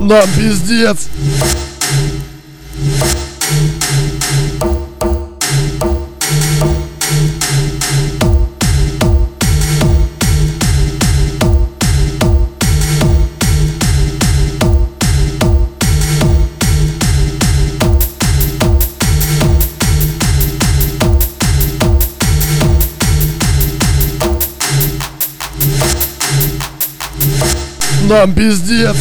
Нам пиздец. Нам пиздец.